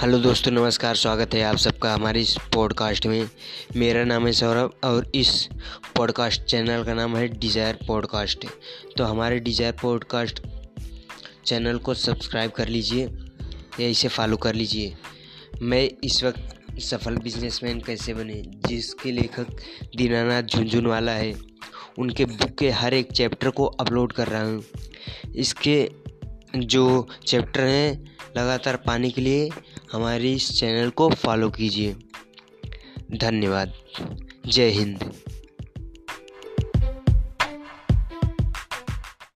Hello दोस्तों, नमस्कार, स्वागत है आप सबका हमारे इस पॉडकास्ट में। मेरा नाम है सौरभ और इस पॉडकास्ट चैनल का नाम है डिज़ायर पॉडकास्ट तो हमारे डिज़ायर पॉडकास्ट चैनल को सब्सक्राइब कर लीजिए या इसे फॉलो कर लीजिए। मैं इस वक्त सफल बिजनेसमैन कैसे बने, जिसके लेखक दीनानाथ झुंझुनवाला है, उनके बुक के हर एक चैप्टर को अपलोड कर रहा हूँ। इसके जो चैप्टर हैं, लगातार पाने के लिए हमारे इस चैनल को फॉलो कीजिए। धन्यवाद। जय हिंद।